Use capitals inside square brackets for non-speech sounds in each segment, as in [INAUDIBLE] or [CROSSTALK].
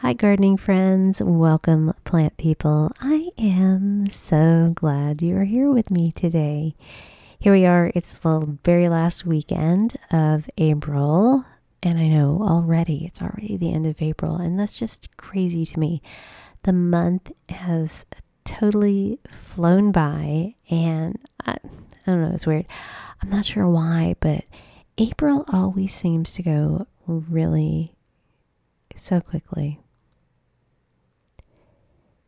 Hi, gardening friends. Welcome, plant people. I am so glad you are here with me today. Here we are. It's the very last weekend of April. And I know already, it's already the end of April. And that's just crazy to me. The month has totally flown by. And I, I don't know, it's weird. I'm not sure why, but April always seems to go really so quickly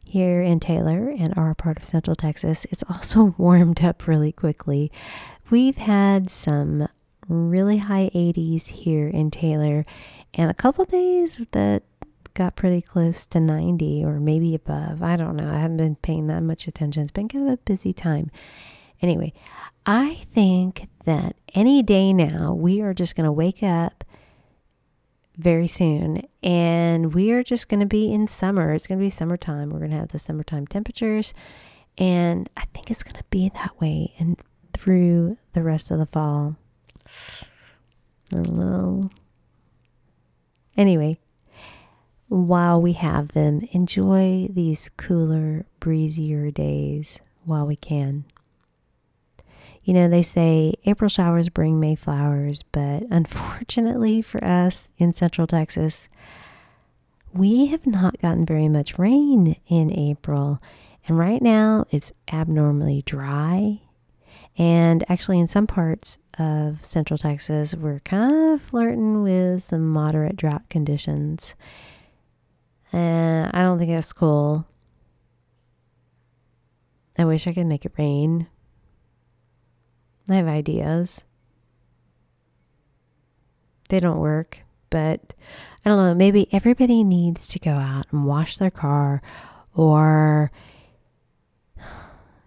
here in Taylor and our part of Central Texas, it's also [LAUGHS] warmed up really quickly. We've had some really high 80s here in Taylor and a couple days that got pretty close to 90 or maybe above. I don't know. I haven't been paying that much attention. It's been kind of a busy time. Anyway, I think that any day now we are just going to wake up very soon. And we are just going to be in summer. It's going to be summertime. We're going to have the summertime temperatures. And I think it's going to be that way and through the rest of the fall. Hello. Anyway, while we have them, enjoy these cooler, breezier days while we can. You know, they say April showers bring May flowers, but [LAUGHS] unfortunately for us in Central Texas, we have not gotten very much rain in April. And right now it's abnormally dry. And actually, in some parts of Central Texas, we're kind of flirting with some moderate drought conditions. And I don't think that's cool. I wish I could make it rain. I have ideas. They don't work, but I don't know. Maybe everybody needs to go out and wash their car, or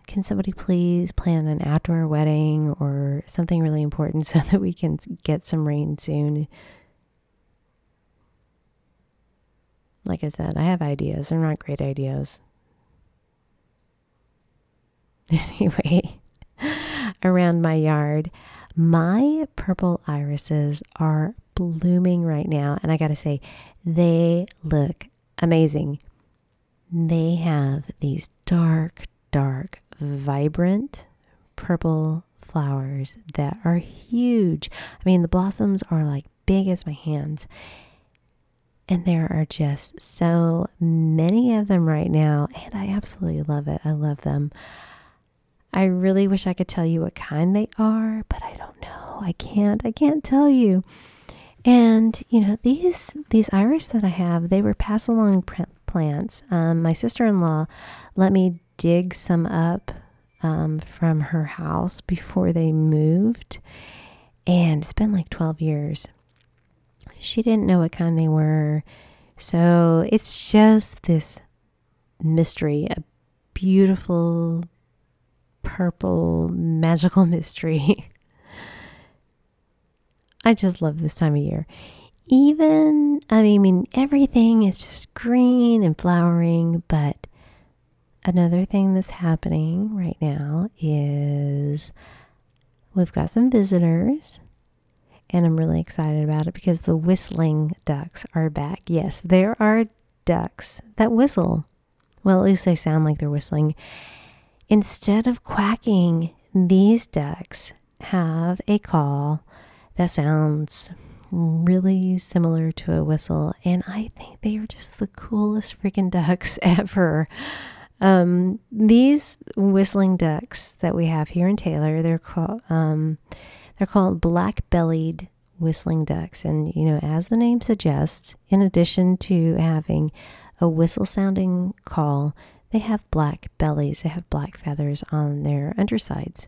can somebody please plan an outdoor wedding or something really important [LAUGHS] so that we can get some rain soon? Like I said, I have ideas. They're not great ideas. [LAUGHS] Anyway around my yard. My purple irises are blooming right now, and I gotta say, they look amazing. They have these dark, dark, vibrant purple flowers that are huge. I mean, the blossoms are like big as my hands. And there are just so many of them right now, and I absolutely love it. I love them. I really wish I could tell you what kind they are, but I don't know. I can't. I can't tell you. And you know these these iris that I have, they were pass along plants. Um, my sister in law let me dig some up um, from her house before they moved, and it's been like twelve years. She didn't know what kind they were, so it's just this mystery, a beautiful purple magical [LAUGHS] mystery. I just love this time of year. Even, I mean, everything is just green and flowering, but another thing that's happening right now is we've got some visitors, and I'm really excited about it because the whistling ducks are back. Yes, there are ducks that whistle. Well, at least they sound like they're whistling. Instead of quacking, these ducks have a call that sounds really similar to a whistle, and I think they are just the coolest freaking ducks [LAUGHS] ever. Um, these whistling ducks that we have here in Taylor, they're called um, they're called black-bellied whistling ducks, and you know, as the name suggests, in addition to having a whistle-sounding call, they have black bellies, they have black feathers on their undersides.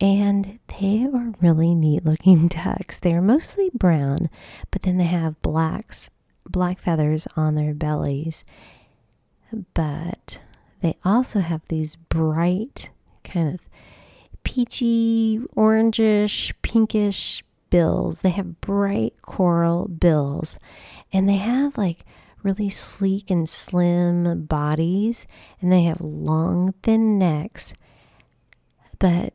And they are really neat looking [LAUGHS] ducks. They are mostly brown, but then they have blacks, black feathers on their bellies. But they also have these bright, kind of peachy, orangish, pinkish bills. They have bright coral bills. And they have like really sleek and slim bodies. And they have long, thin necks. But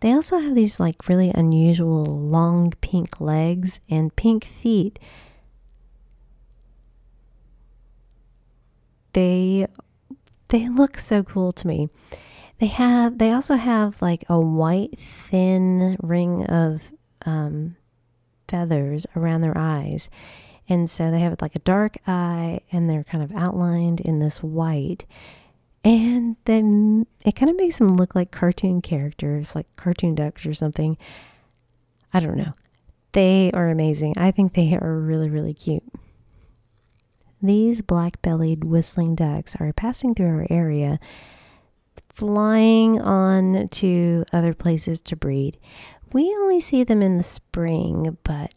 they also have these like really unusual long pink legs and pink feet. They they look so cool to me. They have they also have like a white thin ring of um, feathers around their eyes. And so they have like a dark eye and they're kind of outlined in this white. And then it kind of makes them look like cartoon characters, like cartoon ducks or something. I don't know. They are amazing. I think they are really, really cute. These black bellied whistling ducks are passing through our area, flying on to other places to breed. We only see them in the spring, but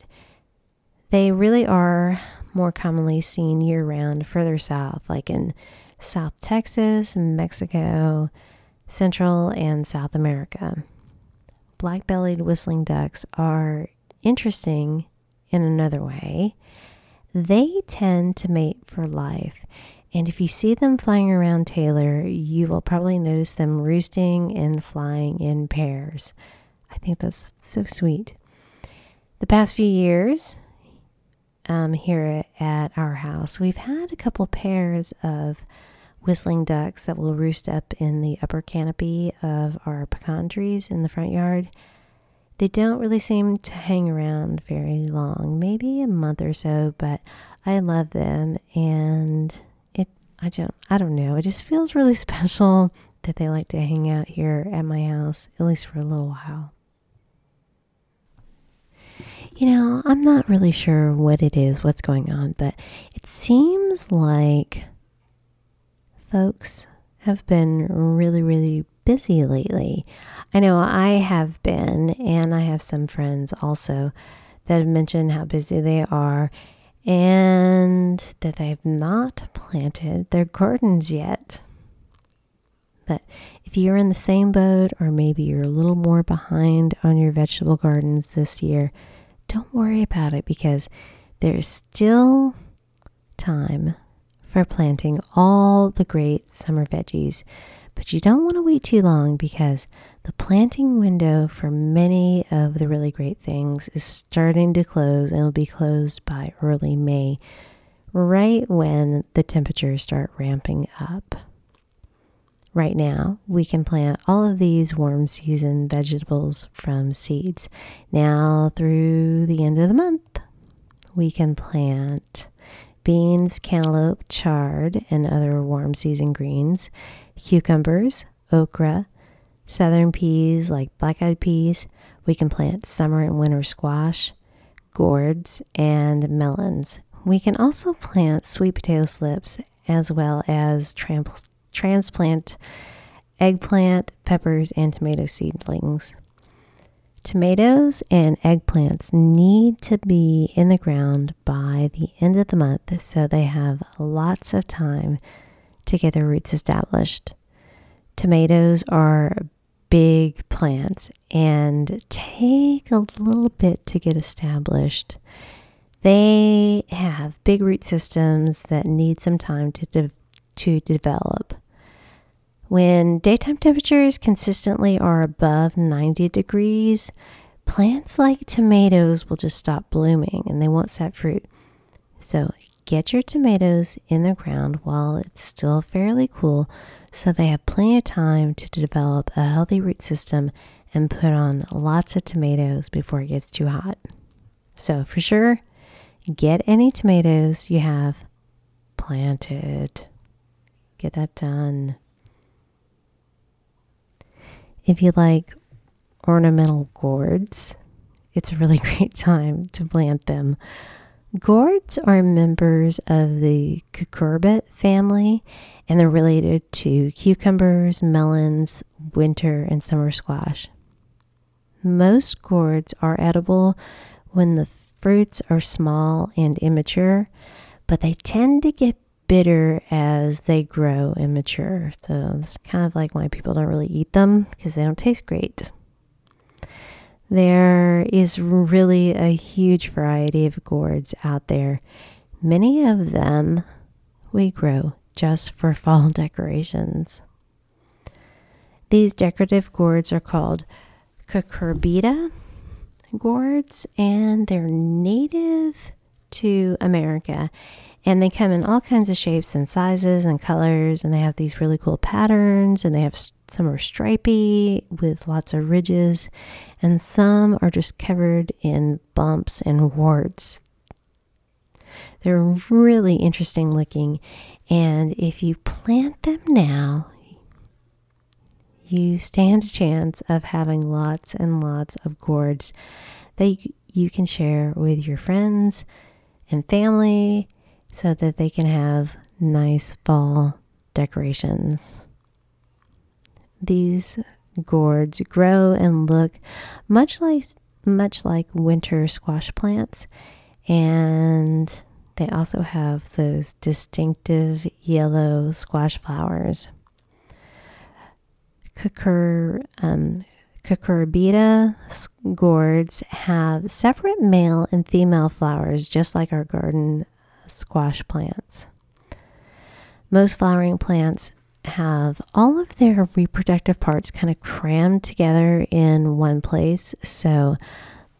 they really are more commonly seen year round further south, like in South Texas, Mexico, Central, and South America. Black bellied whistling ducks are interesting in another way. They tend to mate for life. And if you see them flying around Taylor, you will probably notice them roosting and flying in pairs. I think that's so sweet. The past few years, um, here at our house, we've had a couple pairs of whistling ducks that will roost up in the upper canopy of our pecan trees in the front yard. They don't really seem to hang around very long, maybe a month or so, but I love them and it I don't I don't know, it just feels really [LAUGHS] special that they like to hang out here at my house at least for a little while. You know, I'm not really sure what it is, what's going on, but it seems like folks have been really, really busy lately. I know I have been, and I have some friends also that have mentioned how busy they are and that they have not planted their gardens yet. But if you're in the same boat, or maybe you're a little more behind on your vegetable gardens this year, don't worry about it because there's still time for planting all the great summer veggies. But you don't want to wait too long because the planting window for many of the really great things is starting to close and will be closed by early May, right when the temperatures start ramping up. Right now, we can plant all of these warm season vegetables from seeds. Now, through the end of the month, we can plant beans, cantaloupe, chard, and other warm season greens, cucumbers, okra, southern peas like black eyed peas. We can plant summer and winter squash, gourds, and melons. We can also plant sweet potato slips as well as transplant eggplant, peppers, and tomato seedlings. Tomatoes and eggplants need to be in the ground by the end of the month so they have lots of time to get their roots established. Tomatoes are big plants and take a little bit to get established. They have big root systems that need some time to, de- to develop. When daytime temperatures consistently are above 90 degrees, plants like tomatoes will just stop blooming and they won't set fruit. So get your tomatoes in the ground while it's still fairly cool so they have plenty of time to develop a healthy root system and put on lots of tomatoes before it gets too hot. So, for sure, get any tomatoes you have planted. Get that done. If you like ornamental gourds, it's a really [LAUGHS] great time to plant them. Gourds are members of the cucurbit family and they're related to cucumbers, melons, winter and summer squash. Most gourds are edible when the fruits are small and immature, but they tend to get bitter as they grow and mature. So it's kind of like why people don't really eat them because they don't taste great. There is really a huge variety of gourds out there. Many of them we grow just for [LAUGHS] fall decorations. These decorative gourds are called cucurbita gourds and they're native to America and they come in all kinds of shapes and sizes and colors, and they have these really cool patterns, and they have some are stripy with lots of ridges, and some are just covered in bumps and warts. They're really interesting looking, and if you plant them now, you stand a chance of having lots and lots of gourds that you can share with your friends and family so that they can have nice fall decorations. These gourds grow and look much like much like winter squash plants and they also have those distinctive yellow squash flowers. Cucur, um, cucurbita gourds have separate male and female flowers, just like our garden squash plants. Most flowering plants have all of their reproductive parts kind of crammed together in one place. So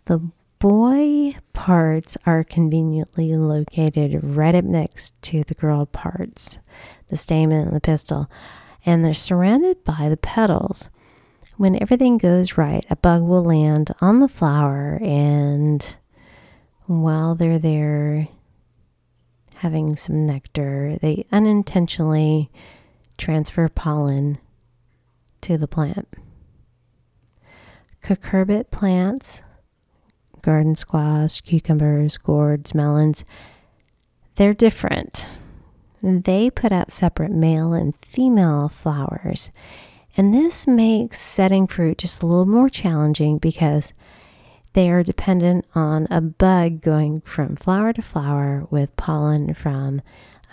the boy parts are conveniently located right up next to the girl parts, the stamen and the pistil, and they're surrounded by the petals. When everything goes right, a bug will land on the flower, and while they're there, having some nectar, they unintentionally transfer pollen to the plant. Cucurbit plants, garden squash, cucumbers, gourds, melons, they're different. They put out separate male and female flowers. And this makes setting fruit just a little more challenging because they are dependent on a bug going from flower to flower with pollen from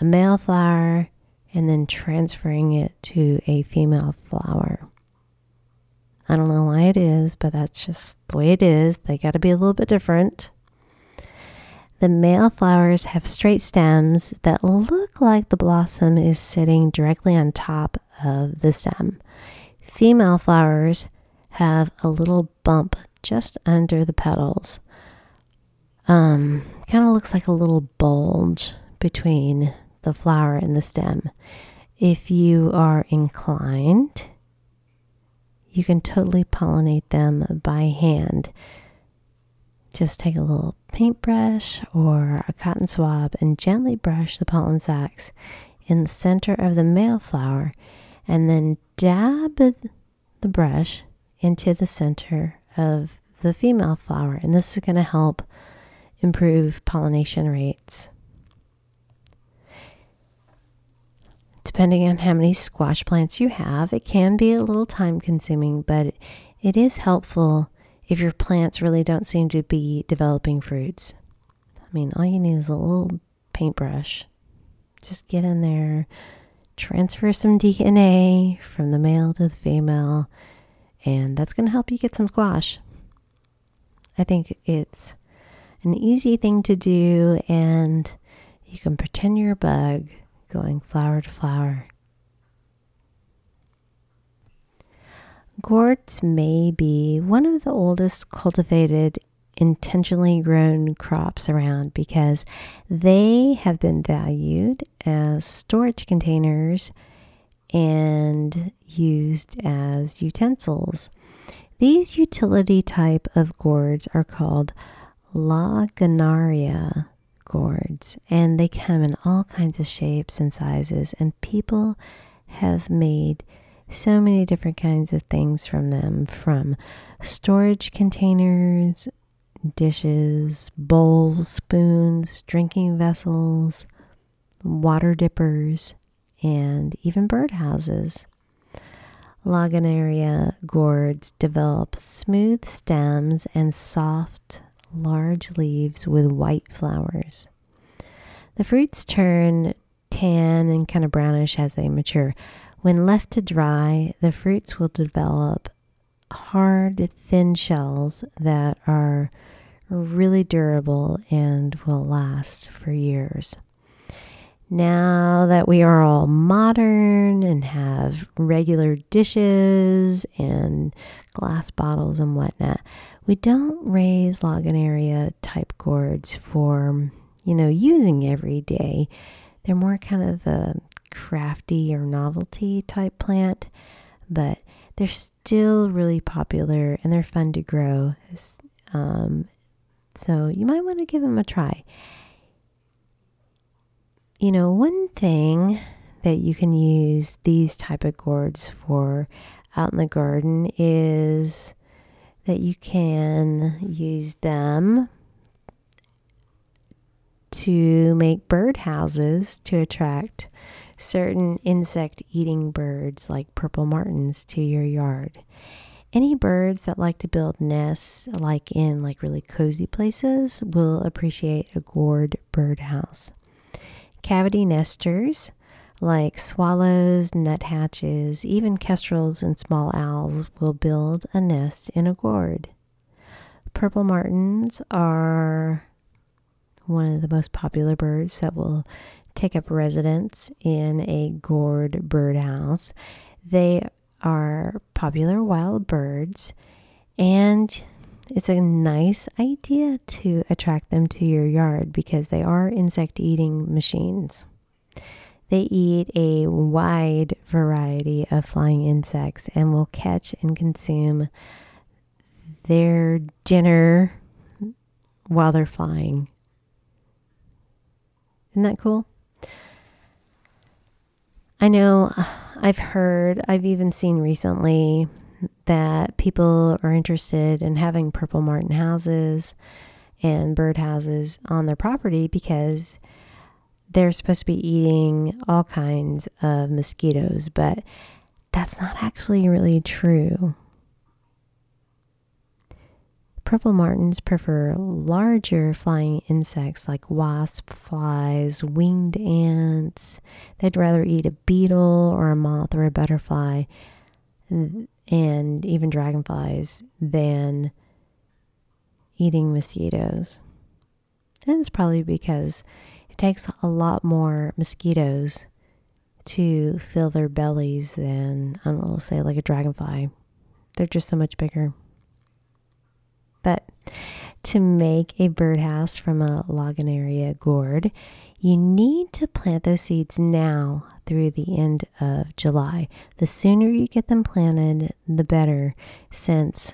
a male flower and then transferring it to a female flower. I don't know why it is, but that's just the way it is. They got to be a little bit different. The male flowers have straight stems that look like the blossom is sitting directly on top of the stem. Female flowers have a little bump just under the petals. Um, kind of looks like a little bulge between the flower and the stem. If you are inclined, you can totally pollinate them by hand. Just take a little paintbrush or a cotton swab and gently brush the pollen sacs in the center of the male flower and then dab the brush into the center of the female flower, and this is going to help improve pollination rates. Depending on how many squash plants you have, it can be a little time consuming, but it is helpful if your plants really don't seem to be developing fruits. I mean, all you need is a little paintbrush. Just get in there, transfer some DNA from the male to the female, and that's going to help you get some squash. I think it's an easy thing to do, and you can pretend you're a bug going flower to flower. Gourds may be one of the oldest cultivated, intentionally grown crops around because they have been valued as storage containers and used as utensils. These utility type of gourds are called lagenaria gourds, and they come in all kinds of shapes and sizes, and people have made so many different kinds of things from them from storage containers, dishes, bowls, spoons, drinking vessels, water dippers, and even birdhouses. Lagenaria gourds develop smooth stems and soft, large leaves with white flowers. The fruits turn tan and kind of brownish as they mature. When left to dry, the fruits will develop hard, thin shells that are really durable and will last for years. Now that we are all modern and have regular dishes and glass bottles and whatnot, we don't raise lagenaria type gourds for, you know, using every day. They're more kind of a crafty or novelty type plant, but they're still really popular and they're fun to grow. Um, so you might want to give them a try. You know, one thing that you can use these type of gourds for out in the garden is that you can use them to make bird houses to attract certain insect eating birds like purple martins to your yard. Any birds that like to build nests like in like really cozy places will appreciate a gourd birdhouse. Cavity nesters like swallows, nuthatches, even kestrels and small owls will build a nest in a gourd. Purple martins are one of the most popular birds that will take up residence in a gourd birdhouse. They are popular wild birds, and it's a nice idea to attract them to your yard because they are insect eating machines. They eat a wide variety of flying insects and will catch and consume their dinner while they're flying. Isn't that cool? I know I've heard, I've even seen recently that people are interested in having purple martin houses and bird houses on their property because they're supposed to be eating all kinds of mosquitoes, but that's not actually really true. Purple martins prefer larger flying insects like wasp, flies, winged ants. They'd rather eat a beetle or a moth or a butterfly and even dragonflies than eating mosquitoes. And it's probably because it takes a lot more mosquitoes to fill their bellies than, I don't know, say like a dragonfly. They're just so much bigger. But to make a birdhouse from a lagenaria gourd, you need to plant those seeds now through the end of July. The sooner you get them planted, the better, since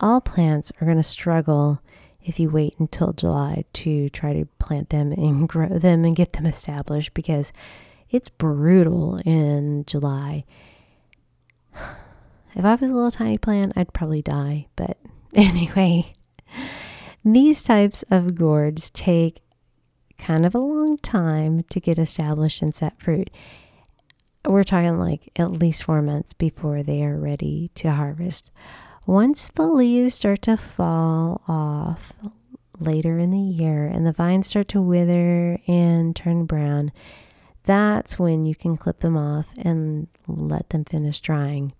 all plants are going to struggle if you wait until July to try to plant them and [LAUGHS] grow them and get them established because it's brutal in July. [SIGHS] If I was a little tiny plant, I'd probably die, but [LAUGHS] Anyway, these types of gourds take kind of a long time to get established and set fruit. We're talking like at least four months before they are ready to harvest. Once the leaves start to fall off later in the year and the vines start to wither and turn brown, that's when you can clip them off and let them finish drying.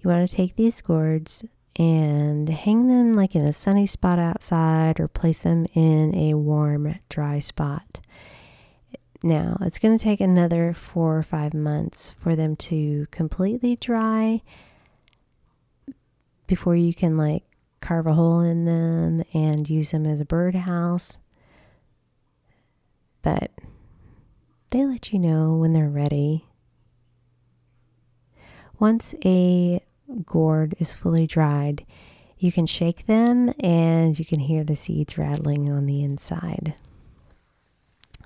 You want to take these gourds, and hang them like in a sunny spot outside or place them in a warm, dry spot. Now, it's going to take another four or five months for them to completely dry before you can like carve a hole in them and use them as a birdhouse. But they let you know when they're ready. Once a gourd is fully dried, you can shake them and you can hear the seeds rattling on the inside.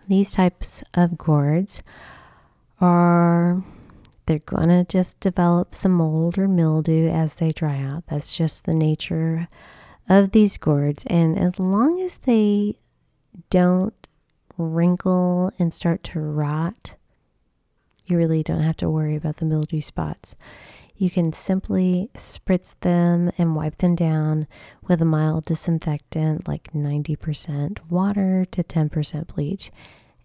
These types of gourds are they're going to just develop some mold or mildew as they dry out. That's just the nature of these gourds and as long as they don't wrinkle and start to rot, You really don't have to worry about the mildew spots. You can simply spritz them and wipe them down with a mild disinfectant like 90% water to 10% bleach.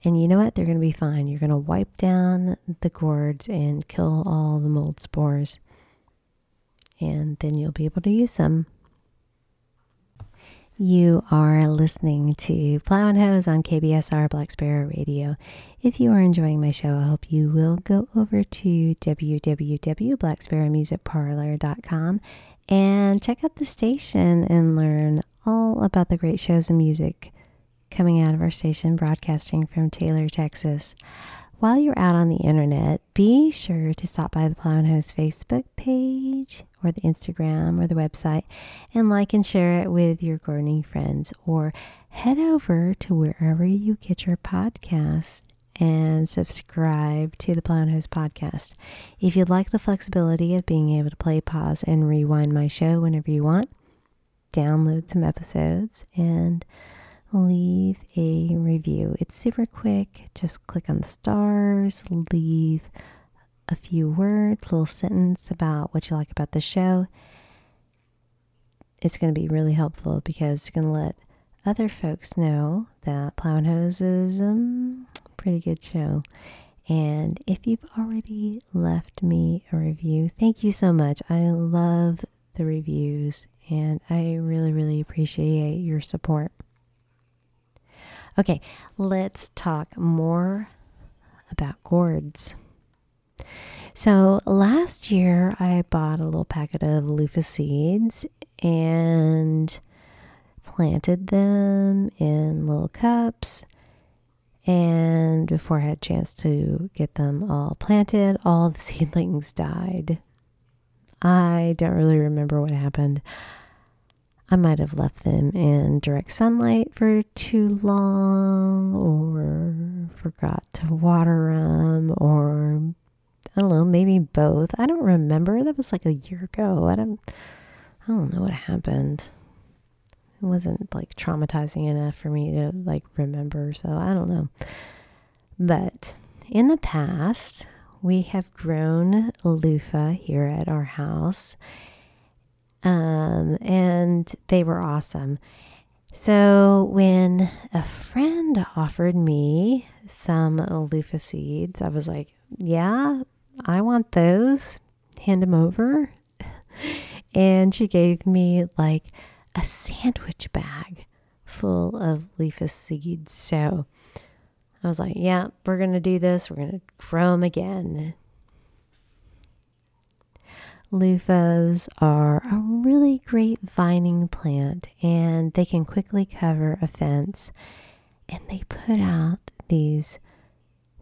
And you know what? They're going to be fine. You're going to wipe down the gourds and kill all the mold spores. And then you'll be able to use them. You are listening to Plow and Hose on KBSR Black Sparrow Radio. If you are enjoying my show, I hope you will go over to www.blacksparrowmusicparlor.com and check out the station and learn all about the great shows and music coming out of our station broadcasting from Taylor, Texas. While you're out on the internet, be sure to stop by the Plow and Hose Facebook page or the Instagram or the website and like and share it with your gardening friends or head over to wherever you get your podcasts and subscribe to the Plow and Hose podcast. If you'd like the flexibility of being able to play, pause, and rewind my show whenever you want, download some episodes and leave a review. It's super quick. Just click on the stars, leave a few words, little sentence about what you like about the show. It's going to be really helpful because it's going to let other folks know that Plow and Hose is a um, pretty good show. And if you've already left me a review, thank you so much. I love the reviews and I really, really appreciate your support. Okay, let's talk more about gourds. So last year I bought a little packet of loofah seeds and planted them in little cups. And before I had a chance to get them all planted, all the [LAUGHS] seedlings died. I don't really remember what happened. I might have left them in direct sunlight for too long, or forgot to water them, or I don't know, maybe both. I don't remember. That was like a year ago. I don't, I don't know what happened. It wasn't like traumatizing enough for me to like remember, so I don't know. But in the past, we have grown loofah here at our house um, and they were awesome. So when a friend offered me some loofah seeds, I was like, "Yeah, I want those. Hand them over." and she gave me like a sandwich bag full of loofah seeds. So I was like, "Yeah, we're gonna do this. We're gonna grow them again." Loofahs are a really great vining plant and they can quickly cover a fence and they put out these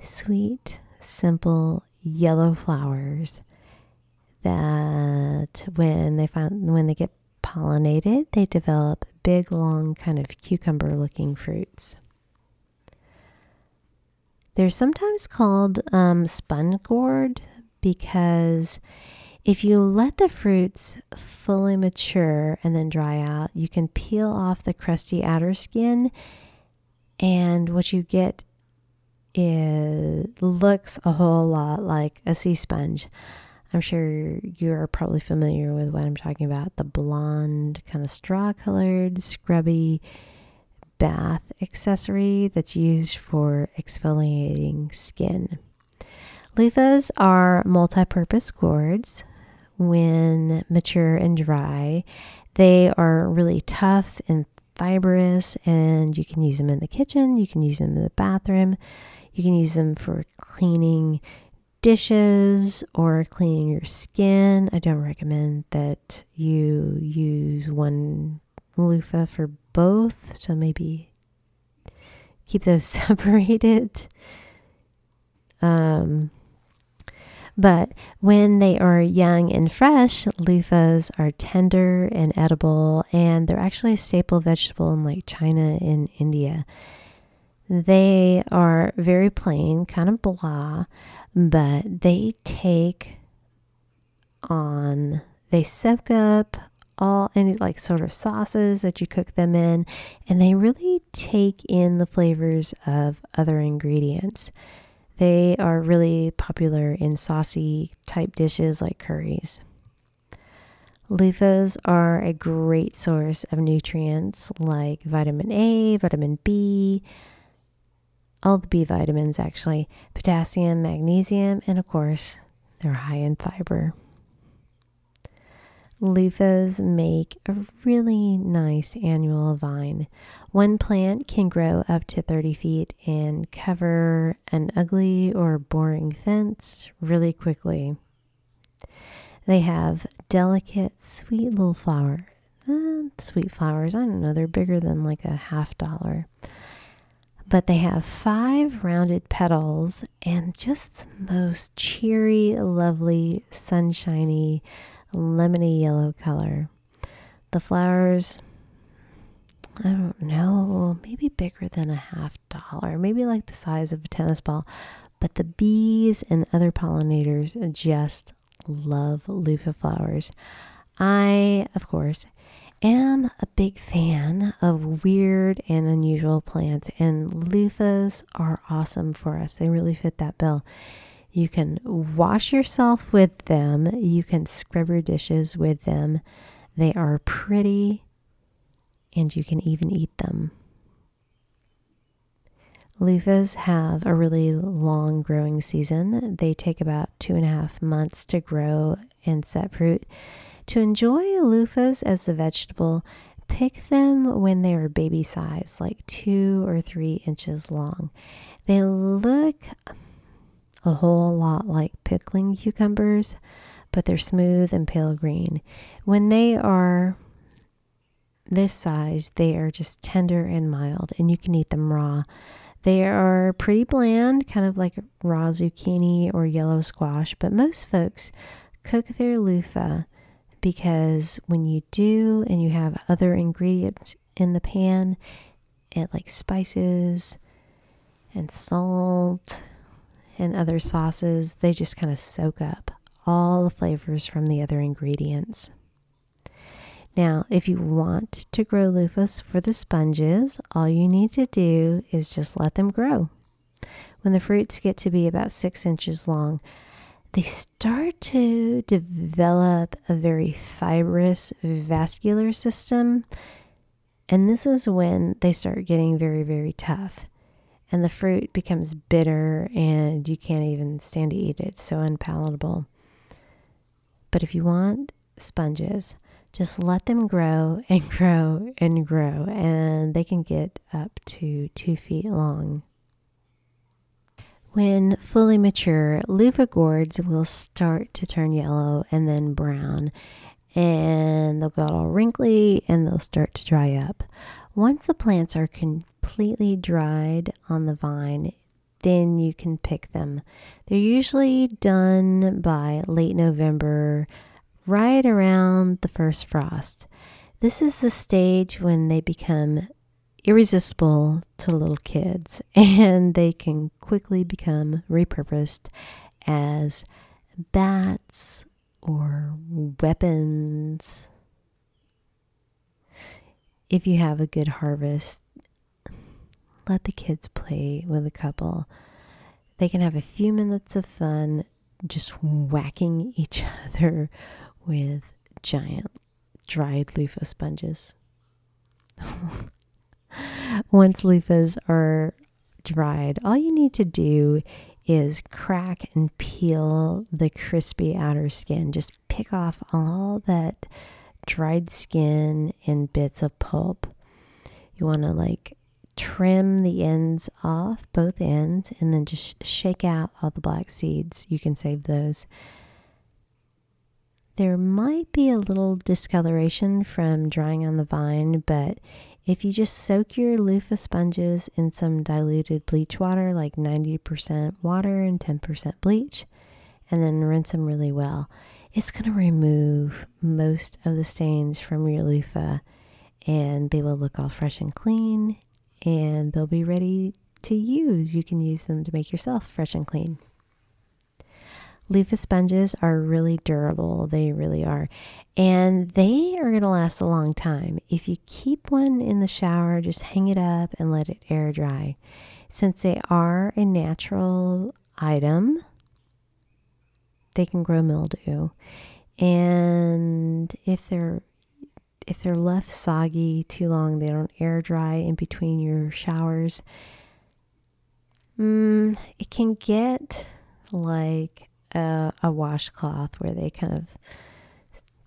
sweet, simple yellow flowers that when they find when they get pollinated, they develop big, long, kind of cucumber looking fruits. They're sometimes called um, sponge gourd because if you let the fruits fully mature and then dry out, you can peel off the crusty outer skin, and what you get is looks a whole lot like a sea sponge. I'm sure you're probably familiar with what I'm talking about the blonde, kind of straw colored, scrubby bath accessory that's used for exfoliating skin. Loofahs are multi purpose gourds when mature and dry. They are really tough and fibrous, and you can use them in the kitchen, you can use them in the bathroom, you can use them for cleaning dishes or cleaning your skin. I don't recommend that you use one loofah for both, so maybe keep those [LAUGHS] separated. Um, but when they are young and fresh, loofahs are tender and edible, and they're actually a staple vegetable in like China and India. They are very plain, kind of blah, but they take on, they soak up all any like sort of sauces that you cook them in, and they really take in the flavors of other ingredients. They are really popular in saucy type dishes like curries. Loofahs are a great source of nutrients like vitamin A, vitamin B, all the B vitamins actually, potassium, magnesium, and of course, they're high in fiber. Loofahs make a really nice annual vine. One plant can grow up to 30 feet and cover an ugly or boring fence really quickly. They have delicate, sweet little flower. Uh, sweet flowers, I don't know, they're bigger than like a half dollar. But they have five rounded petals and just the most cheery, lovely, sunshiny, lemony yellow color. The flowers, I don't know, maybe bigger than a half dollar, maybe like the size of a tennis ball. But the bees and other pollinators just love loofah flowers. I, of course, am a big fan of weird and unusual plants, and loofahs are awesome for us. They really fit that bill. You can wash yourself with them, you can scrub your dishes with them. They are pretty, and you can even eat them. Loofahs have a really long growing season. They take about two and a half months to grow and set fruit. To enjoy loofahs as a vegetable, pick them when they are baby size, like two or three inches long. They look a whole lot like pickling cucumbers, but they're smooth and pale green. When they are this size, they are just tender and mild, and you can eat them raw. They are pretty bland, kind of like raw zucchini or yellow squash, but most folks cook their loofah because when you do and you have other ingredients in the pan, it like spices and salt and other sauces, they just kind of soak up all the flavors from the other ingredients. Now, if you want to grow loofahs for the sponges, all you need to do is just let them grow. When the fruits get to be about six inches long, they start to develop a very fibrous vascular system. And this is when they start getting very, very tough. And the fruit becomes bitter and you can't even stand to eat it. So unpalatable. But if you want sponges, just let them grow and [LAUGHS] grow and grow, and they can get up to two feet long. When fully mature, loofah gourds will start to turn yellow and then brown, and they'll get all wrinkly and they'll start to dry up. Once the plants are completely dried on the vine, then you can pick them. They're usually done by late November right around the first frost. This is the stage when they become irresistible to little kids [LAUGHS] and they can quickly become repurposed as bats or weapons. If you have a good harvest, let the kids play with a couple. They can have a few minutes of fun just whacking each [LAUGHS] other with giant dried loofah sponges. [LAUGHS] [LAUGHS] Once loofahs are dried, all you need to do is crack and peel the crispy outer skin. Just pick off all that dried skin and bits of pulp. You want to like trim the ends off, both ends, and then just shake out all the black seeds. You can save those. There might be a little discoloration from drying on the vine, but if you just soak your loofah sponges in some diluted bleach water, like 90% water and 10% bleach, and then rinse them really well, it's going to remove most of the stains from your loofah and they will look all fresh and clean and they'll be ready to use. You can use them to make yourself fresh and clean. Loofah sponges are really durable. They really are. And they are going to last a long time. If you keep one in the shower, just hang it up and let it air dry. Since they are a natural item. They can grow mildew. And if they're if they're left soggy too long, they don't air dry in between your showers. Mm, it can get like a, a washcloth where they kind of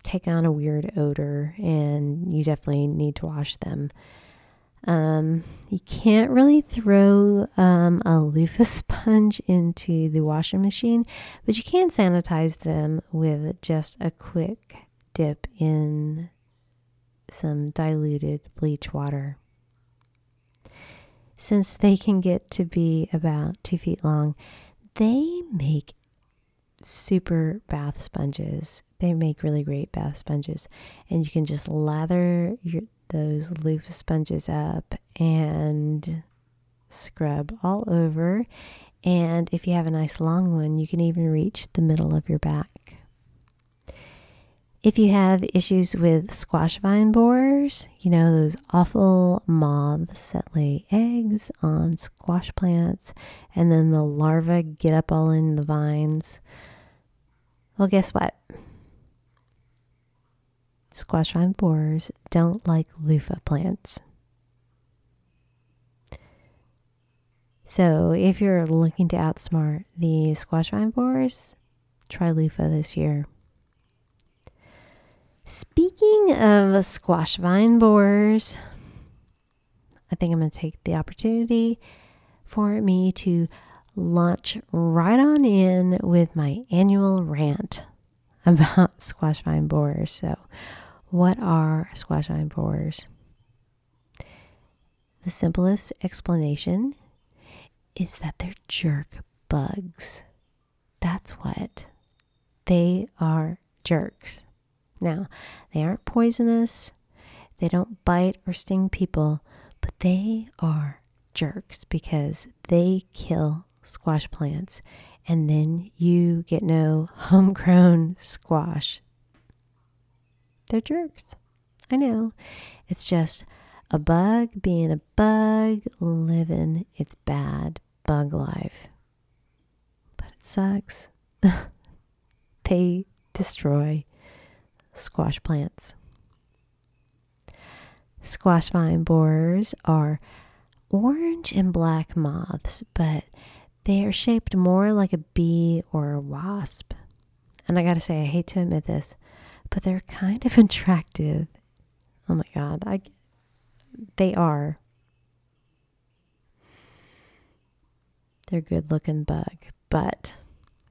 take on a weird odor, and you definitely need to wash them. Um, you can't really throw um, a loofah [LAUGHS] sponge into the washing machine, but you can sanitize them with just a quick dip in some diluted bleach water. Since they can get to be about two feet long, they make super bath sponges. They make really great bath sponges, and you can just lather your, those loofah sponges up and scrub all over. And if you have a nice long one, you can even reach the middle of your back. If you have issues with squash vine borers, you know, those awful moths that lay eggs on squash plants and then the larvae get up all in the vines. Well, guess what? Squash vine borers don't like loofah plants. So, if you're looking to outsmart the squash vine borers, try loofah this year. Speaking of squash vine borers, I think I'm going to take the opportunity for me to launch right on in with my annual rant [LAUGHS] about squash vine borers. So, what are squash vine borers? The simplest explanation is that they're jerk bugs. That's what. They are jerks. Now, they aren't poisonous, they don't bite or sting people, but they are jerks because they kill squash plants and then you get no [LAUGHS] homegrown squash. They're jerks. I know. It's just a bug being a bug, living its bad bug life. But it sucks. [LAUGHS] they destroy squash plants. Squash vine borers are orange and black moths, but they are shaped more like a bee or a wasp. And I gotta say, I hate to admit this, but they're kind of [LAUGHS] attractive. Oh my god, I they are. They're good looking bug, but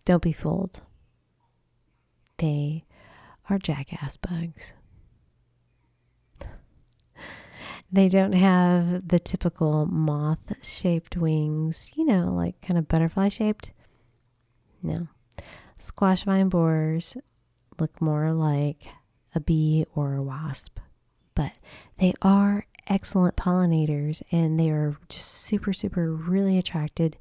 don't be fooled. They are jackass bugs. They don't have the typical moth shaped wings, you know, like kind of butterfly shaped. No. Squash vine borers look more like a bee or a wasp, but they are excellent pollinators and they are just super, super really attracted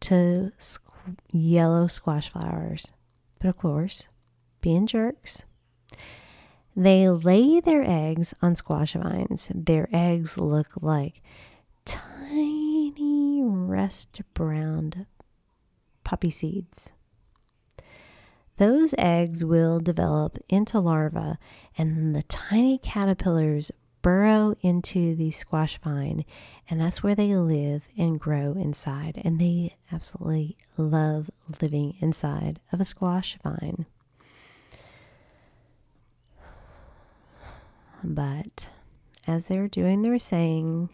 to squ- yellow squash flowers. But of course, being jerks, they lay their eggs on squash vines. Their eggs look like tiny rust browned poppy seeds. Those eggs will develop into larvae, and the tiny caterpillars burrow into the squash vine, and that's where they live and grow inside. And they absolutely love living inside of a squash vine. But as they were doing their saying,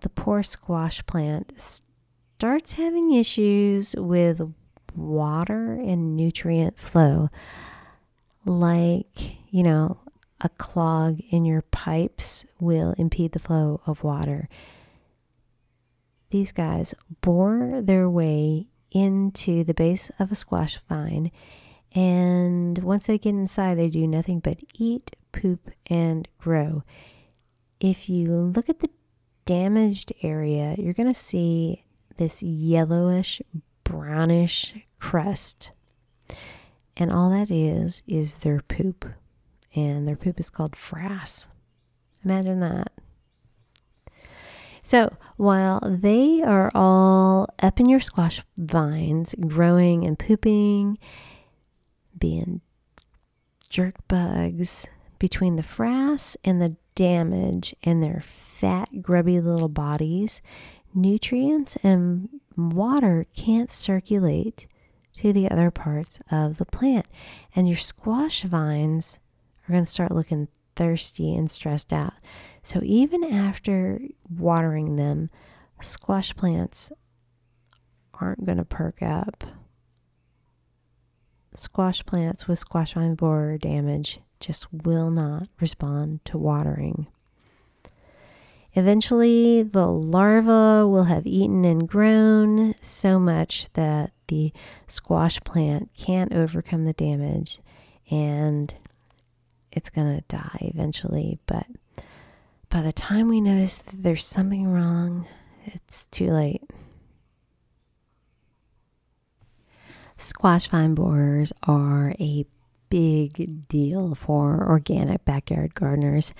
the poor squash plant starts having issues with water and nutrient flow, like, you know, a clog in your pipes will impede the flow of water. These guys bore their way into the base of a squash vine, and once they get inside, they do nothing but eat, poop, and grow. If you look at the damaged area, you're going to see this yellowish, brownish crust. And all that is, is their poop. And their poop is called frass. Imagine that. So, while they are all up in your squash vines, growing and pooping, being jerk bugs between the frass and the damage in their fat, grubby little bodies, nutrients and water can't circulate to the other parts of the plant. And your squash vines are going to start looking thirsty and stressed out. So even after watering them, squash plants aren't going to perk up. Squash plants with squash vine borer damage just will not respond to watering. Eventually, the larva will have eaten and grown so much that the squash plant can't overcome the damage and it's going to die eventually. But by the time we notice that there's something wrong, it's too late. Squash vine borers are a big deal for organic backyard gardeners.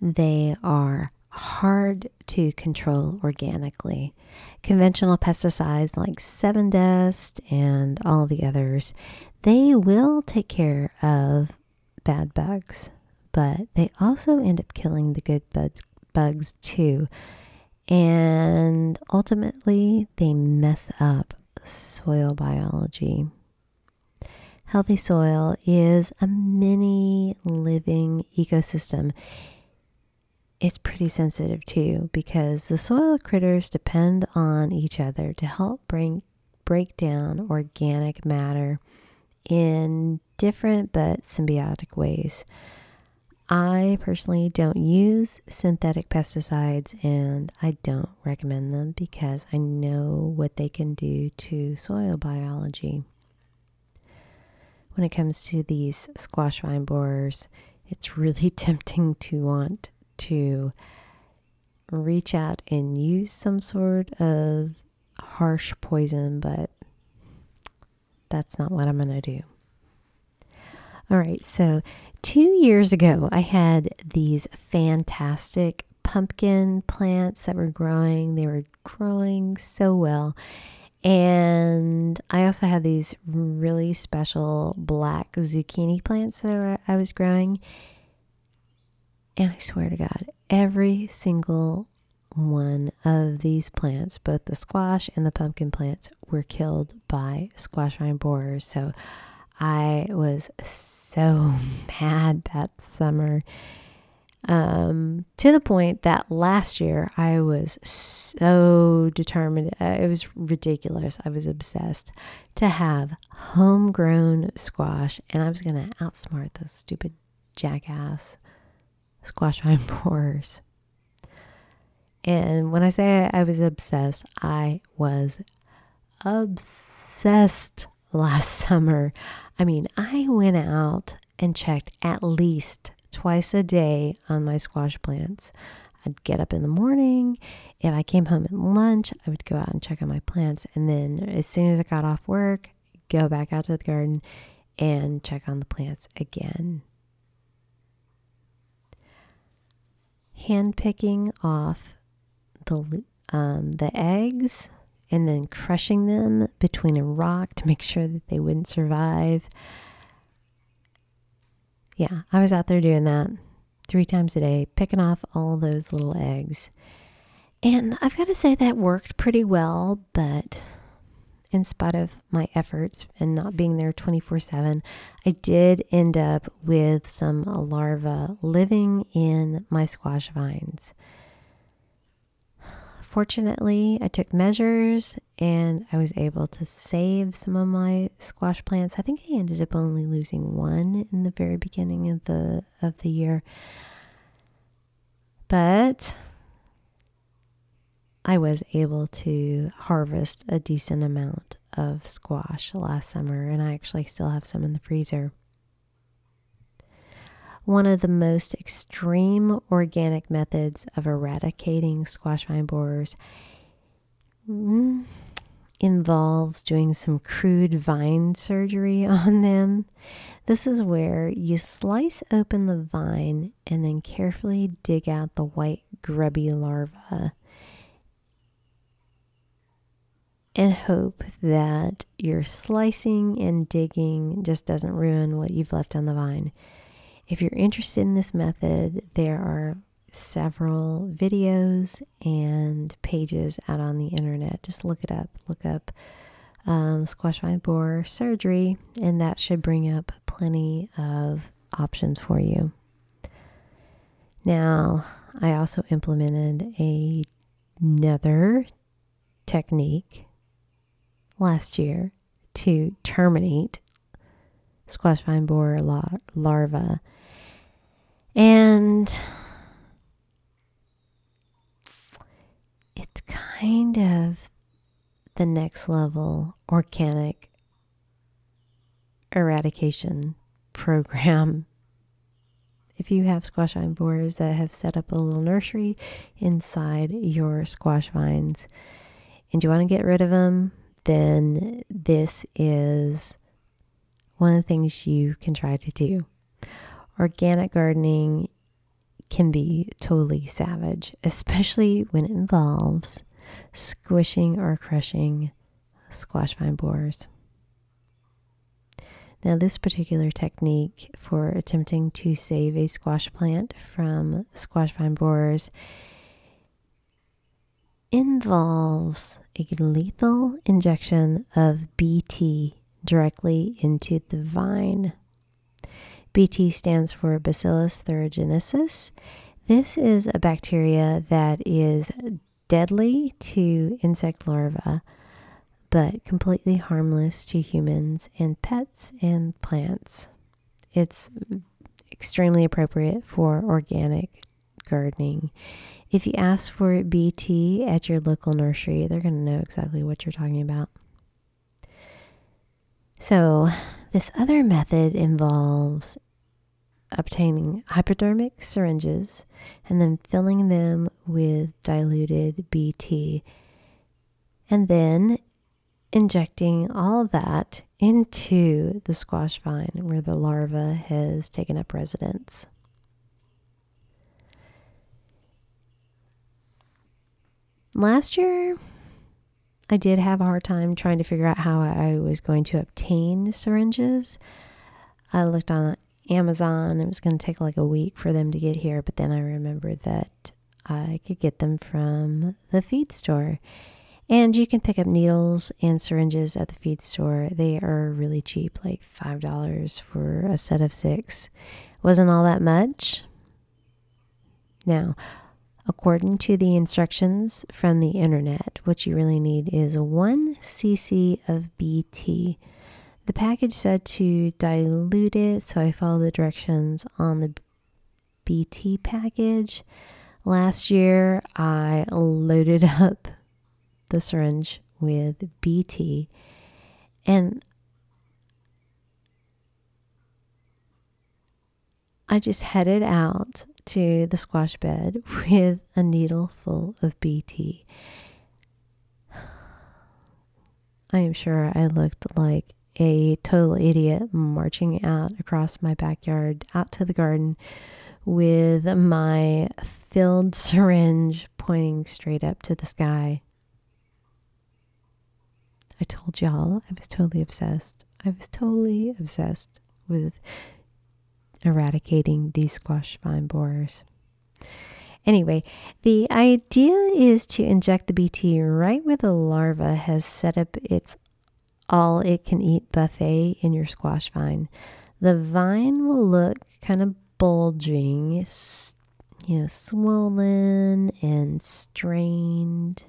They are hard to control organically. Conventional pesticides like Sevin Dust and all the others, they will take care of bad bugs, but they also end up killing the good bug- bugs too. And ultimately, they mess up soil biology. Healthy soil is a mini living ecosystem it's pretty sensitive too because the soil critters depend on each other to help bring break down organic matter in different but symbiotic ways. I personally don't use synthetic pesticides and I don't recommend them because I know what they can do to soil biology. When it comes to these squash vine borers, it's [LAUGHS] really tempting to want to reach out and use some sort of harsh poison, but that's not what I'm going to do. All right, so two years ago, I had these fantastic pumpkin plants that were growing. They were growing so well. And I also had these really special black zucchini plants that I was growing. And I swear to God, every single one of these plants, both the squash and the pumpkin plants, were killed by squash vine borers. So I was so [LAUGHS] mad that summer. Um, to the point that last year I was so determined, uh, it was ridiculous. I was obsessed to have homegrown squash, and I was going to outsmart those stupid jackass squash [LAUGHS] vine borers. And when I say I was obsessed, I was obsessed last [LAUGHS] summer. I mean, I went out and checked at least twice a day on my squash plants. I'd get up in the morning. If I came home at lunch, I would go out and check on my plants. And then as soon as I got off work, go back out to the garden and check on the plants again. hand picking off the um, the eggs and then crushing them between a rock to make sure that they wouldn't survive. Yeah, I was out there doing that three times a day, picking off all those little eggs. And I've got to say that worked pretty well, but in spite of my efforts and not being there 24 7, I did end up with some larvae living in my squash vines. Fortunately, I took measures and I was able to save some of my squash plants. I think I ended up only losing one in the very beginning of the of the year. But I was able to harvest a decent amount of squash last summer, and I actually still have some in the freezer. One of the most extreme organic methods of eradicating squash vine borers mm, involves doing some crude vine surgery [LAUGHS] on them. This is where you slice open the vine and then carefully dig out the white grubby larva and hope that your slicing and digging just doesn't ruin what you've left on the vine. If you're interested in this method, there are several videos and pages out on the internet. Just look it up. Look up um, squash vine borer surgery, and that should bring up plenty of options for you. Now, I also implemented a, another technique last year to terminate squash vine borer lar- larva. And it's kind of the next level organic eradication program. [LAUGHS] If you have squash vine borers that have set up a little nursery inside your squash vines and you want to get rid of them, then this is one of the things you can try to do. Organic gardening can be totally savage, especially when it involves squishing or crushing squash vine borers. Now, this particular technique for attempting to save a squash plant from squash vine borers involves a lethal injection of BT directly into the vine. BT stands for Bacillus thuringiensis. This is a bacteria that is deadly to insect larvae, but completely harmless to humans and pets and plants. It's extremely appropriate for organic gardening. If you ask for BT at your local nursery, they're going to know exactly what you're talking about. So, this other method involves obtaining hypodermic syringes and then filling them with diluted BT, and then injecting all that into the squash vine where the larva has taken up residence. Last year, I did have a hard time trying to figure out how I was going to obtain the syringes. I looked on Amazon. It was going to take like a week for them to get here, but then I remembered that I could get them from the feed store. And you can pick up needles and syringes at the feed store. They are really cheap, like $5 for a set of six. Wasn't all that much. Now, according to the instructions from the internet, what you really need is 1 cc of BT. The package said to dilute it, so I followed the directions on the BT package. Last year, I loaded [LAUGHS] up the syringe with BT. And I just headed out to the squash bed [LAUGHS] with a needle full of BT. [SIGHS] I am sure I looked like a total idiot marching out across my backyard out to the garden with my filled syringe pointing straight up to the sky. I told y'all I was totally obsessed. I was totally obsessed with eradicating these squash vine borers. Anyway, the idea is to inject the BT right where the larva has set up its all it can eat buffet in your squash vine. The vine will look kind of bulging, you know, swollen and strained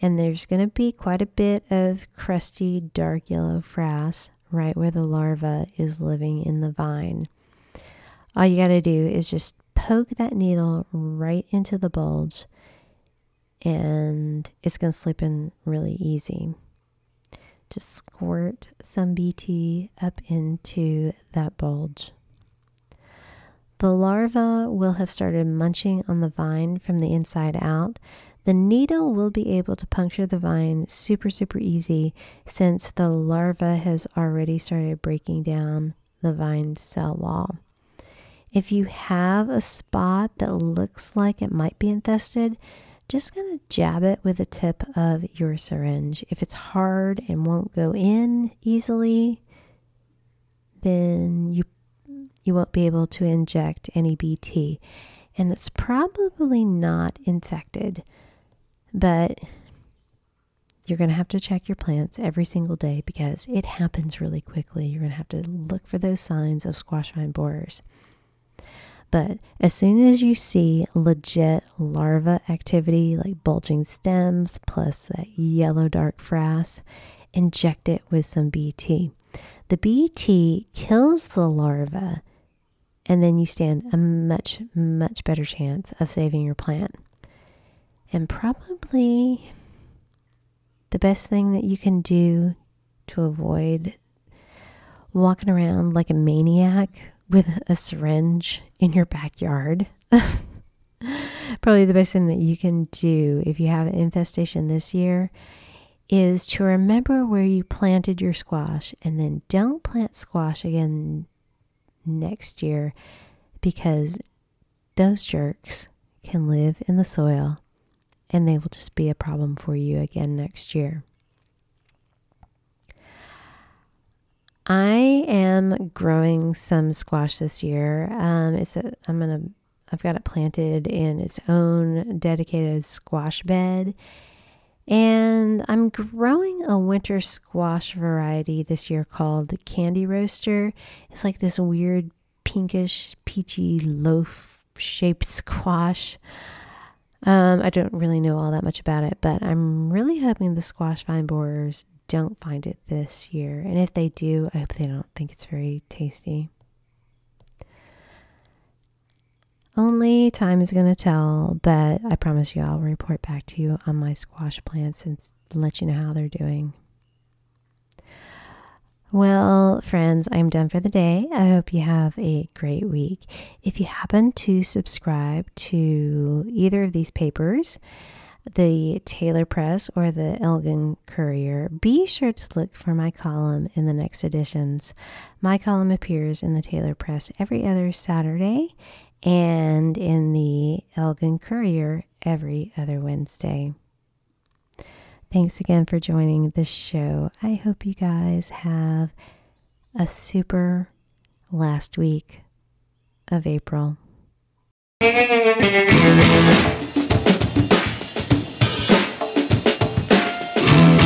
and there's going to be quite a bit of crusty dark yellow frass right where the larva is living in the vine. All you got to do is just poke that needle right into the bulge and it's going to slip in really easy. Just squirt some BT up into that bulge. The larva will have started munching on the vine from the inside out, the needle will be able to puncture the vine super, super easy since the larva has already started breaking down the vine cell wall. If you have a spot that looks like it might be infested, just going to jab it with the tip of your syringe. If it's hard and won't go in easily, then you you won't be able to inject any BT. And it's probably not infected, but you're going to have to check your plants every single day because it happens really quickly. You're going to have to look for those signs of squash vine borers. But as soon as you see legit larva activity like bulging stems plus that yellow dark frass, inject it with some BT. The BT kills the larva, and then you stand a much, much better chance of saving your plant. And probably the best thing that you can do to avoid walking around like a maniac with a syringe in your backyard. [LAUGHS] Probably the best thing that you can do if you have an infestation this year is to remember where you planted your squash and then don't plant squash again next year because those jerks can live in the soil and they will just be a problem for you again next year. I am growing some squash this year. Um, it's a I'm gonna I've got it planted in its own dedicated squash bed. And I'm growing a winter squash variety this year called Candy Roaster. It's like this weird pinkish, peachy loaf shaped [LAUGHS] squash. Um, I don't really know all that much about it, but I'm really hoping the squash vine borers don't find it this year. And if they do, I hope they don't think it's very tasty. Only time is going to tell, but I promise you I'll report back to you on my squash plants and let you know how they're doing. Well, friends, I'm done for the day. I hope you have a great week. If you happen to subscribe to either of these papers, the Taylor Press or the Elgin Courier, be sure to look for my column in the next editions. My column appears in the Taylor Press every other Saturday and in the Elgin Courier every other Wednesday. Thanks again for joining the show. I hope you guys have a super last week of April.